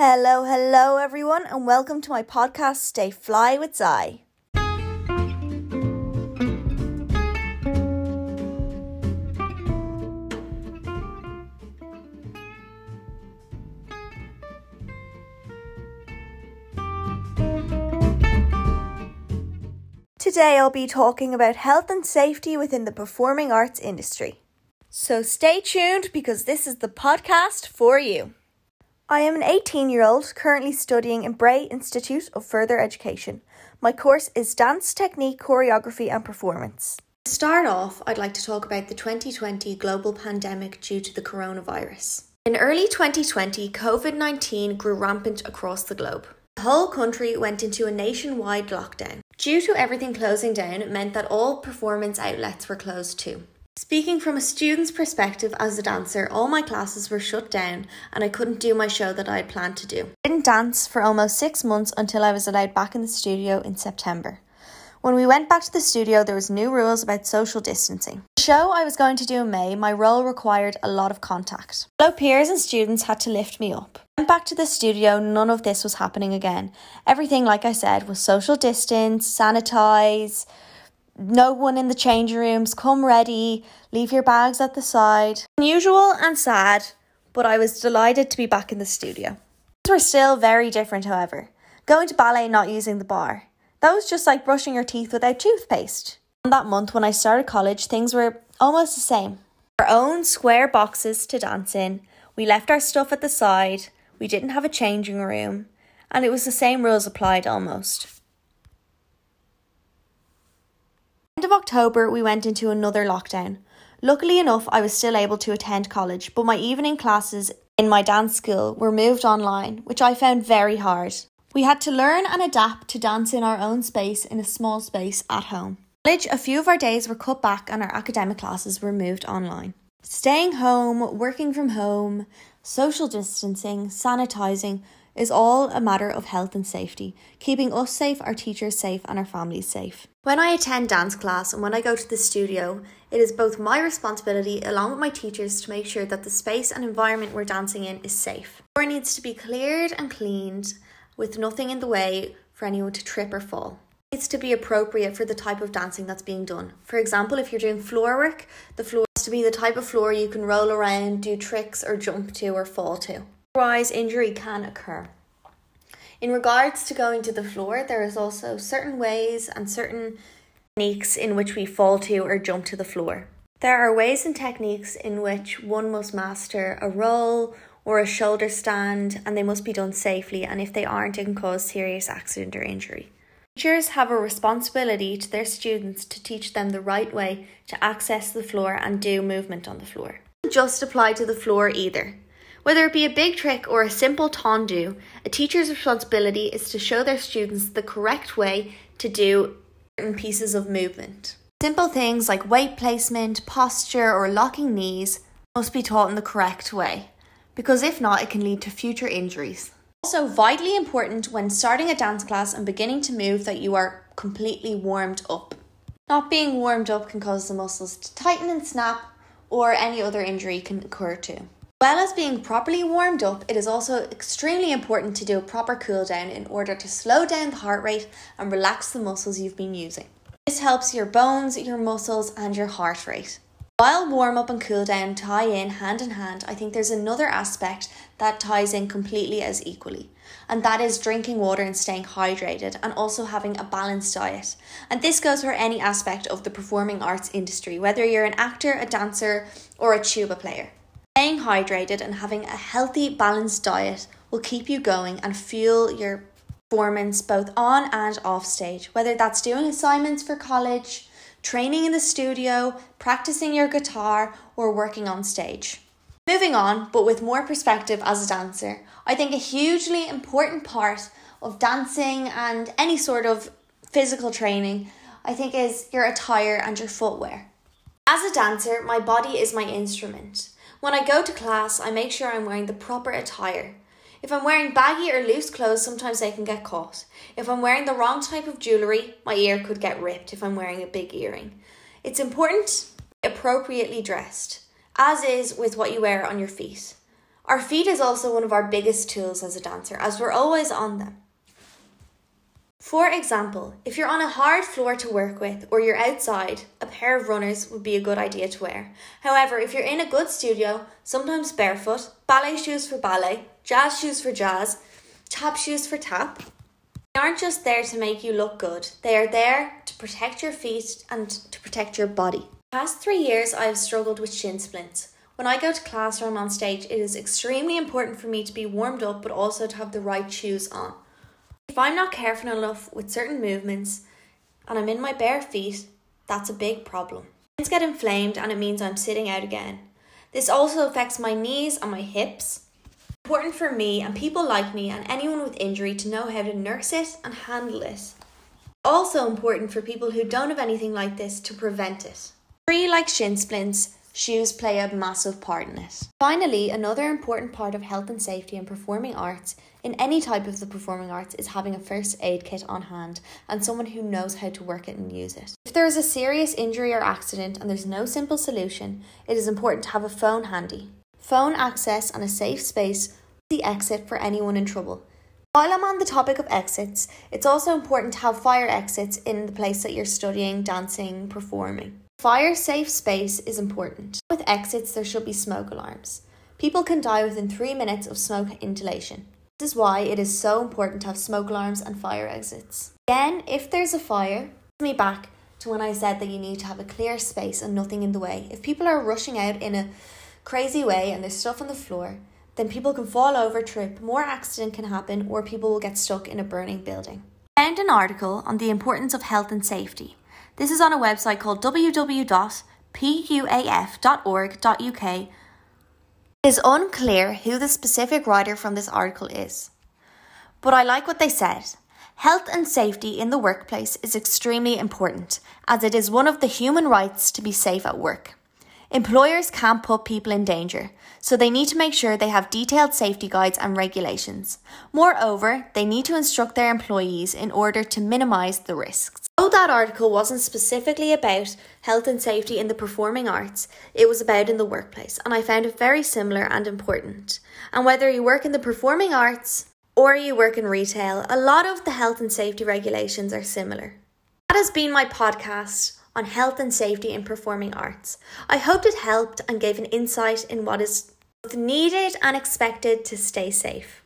Hello, hello, everyone, and welcome to my podcast, Stay Fly with Zai. Today, I'll be talking about health and safety within the performing arts industry. So, stay tuned because this is the podcast for you. I am an 18 year old currently studying in Bray Institute of Further Education. My course is Dance Technique, Choreography and Performance. To start off, I'd like to talk about the 2020 global pandemic due to the coronavirus. In early 2020, COVID 19 grew rampant across the globe. The whole country went into a nationwide lockdown. Due to everything closing down, it meant that all performance outlets were closed too. Speaking from a student's perspective as a dancer, all my classes were shut down and I couldn't do my show that I had planned to do. I didn't dance for almost six months until I was allowed back in the studio in September. When we went back to the studio, there was new rules about social distancing. The show I was going to do in May, my role required a lot of contact. Fellow peers and students had to lift me up. Went back to the studio, none of this was happening again. Everything, like I said, was social distance, sanitize, no one in the change rooms, come ready, leave your bags at the side. Unusual and sad, but I was delighted to be back in the studio. Things were still very different, however. Going to ballet, not using the bar. That was just like brushing your teeth without toothpaste. And that month, when I started college, things were almost the same. Our own square boxes to dance in, we left our stuff at the side, we didn't have a changing room, and it was the same rules applied almost. End of October, we went into another lockdown. Luckily enough, I was still able to attend college, but my evening classes in my dance school were moved online, which I found very hard. We had to learn and adapt to dance in our own space in a small space at home. College, a few of our days were cut back and our academic classes were moved online. Staying home, working from home, social distancing, sanitising is all a matter of health and safety, keeping us safe, our teachers safe, and our families safe. When I attend dance class and when I go to the studio, it is both my responsibility along with my teachers to make sure that the space and environment we're dancing in is safe. The floor needs to be cleared and cleaned with nothing in the way for anyone to trip or fall. It needs to be appropriate for the type of dancing that's being done. For example, if you're doing floor work, the floor has to be the type of floor you can roll around, do tricks or jump to or fall to. Otherwise, injury can occur. In regards to going to the floor, there is also certain ways and certain techniques in which we fall to or jump to the floor. There are ways and techniques in which one must master a roll or a shoulder stand, and they must be done safely, and if they aren't, it can cause serious accident or injury. Teachers have a responsibility to their students to teach them the right way to access the floor and do movement on the floor. Just apply to the floor either. Whether it be a big trick or a simple tendu, a teacher's responsibility is to show their students the correct way to do certain pieces of movement. Simple things like weight placement, posture, or locking knees must be taught in the correct way, because if not, it can lead to future injuries. Also, vitally important when starting a dance class and beginning to move that you are completely warmed up. Not being warmed up can cause the muscles to tighten and snap, or any other injury can occur too well as being properly warmed up, it is also extremely important to do a proper cool down in order to slow down the heart rate and relax the muscles you've been using. This helps your bones, your muscles, and your heart rate. While warm up and cool down tie in hand in hand, I think there's another aspect that ties in completely as equally, and that is drinking water and staying hydrated and also having a balanced diet. And this goes for any aspect of the performing arts industry, whether you're an actor, a dancer, or a tuba player. Staying hydrated and having a healthy, balanced diet will keep you going and fuel your performance both on and off stage, whether that's doing assignments for college, training in the studio, practicing your guitar, or working on stage. Moving on, but with more perspective as a dancer, I think a hugely important part of dancing and any sort of physical training, I think, is your attire and your footwear. As a dancer, my body is my instrument. When I go to class, I make sure I'm wearing the proper attire. If I'm wearing baggy or loose clothes, sometimes they can get caught. If I'm wearing the wrong type of jewellery, my ear could get ripped if I'm wearing a big earring. It's important appropriately dressed, as is with what you wear on your feet. Our feet is also one of our biggest tools as a dancer, as we're always on them. For example, if you're on a hard floor to work with or you're outside, pair of runners would be a good idea to wear. However, if you're in a good studio, sometimes barefoot, ballet shoes for ballet, jazz shoes for jazz, tap shoes for tap, they aren't just there to make you look good, they are there to protect your feet and to protect your body. The past three years, I have struggled with shin splints. When I go to class or I'm on stage, it is extremely important for me to be warmed up but also to have the right shoes on. If I'm not careful enough with certain movements and I'm in my bare feet, that's a big problem. Things get inflamed and it means I'm sitting out again. This also affects my knees and my hips. Important for me and people like me and anyone with injury to know how to nurse it and handle it. Also important for people who don't have anything like this to prevent it. Free like shin splints, shoes play a massive part in it. Finally, another important part of health and safety in performing arts, in any type of the performing arts, is having a first aid kit on hand and someone who knows how to work it and use it. If there is a serious injury or accident and there's no simple solution, it is important to have a phone handy. Phone access and a safe space the exit for anyone in trouble. While I'm on the topic of exits, it's also important to have fire exits in the place that you're studying, dancing, performing. Fire safe space is important. With exits, there should be smoke alarms. People can die within three minutes of smoke inhalation. This is why it is so important to have smoke alarms and fire exits. Again, if there's a fire, me back to when I said that you need to have a clear space and nothing in the way. If people are rushing out in a crazy way and there's stuff on the floor, then people can fall over, trip, more accident can happen, or people will get stuck in a burning building. I found an article on the importance of health and safety. This is on a website called www.puaf.org.uk. It is unclear who the specific writer from this article is, but I like what they said. Health and safety in the workplace is extremely important, as it is one of the human rights to be safe at work. Employers can't put people in danger, so they need to make sure they have detailed safety guides and regulations. Moreover, they need to instruct their employees in order to minimise the risks. Though that article wasn't specifically about health and safety in the performing arts, it was about in the workplace, and I found it very similar and important. And whether you work in the performing arts or you work in retail, a lot of the health and safety regulations are similar. That has been my podcast on health and safety in performing arts. I hoped it helped and gave an insight in what is both needed and expected to stay safe.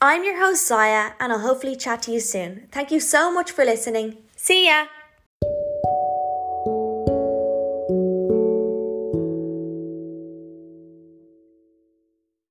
I'm your host, Zaya, and I'll hopefully chat to you soon. Thank you so much for listening. See ya!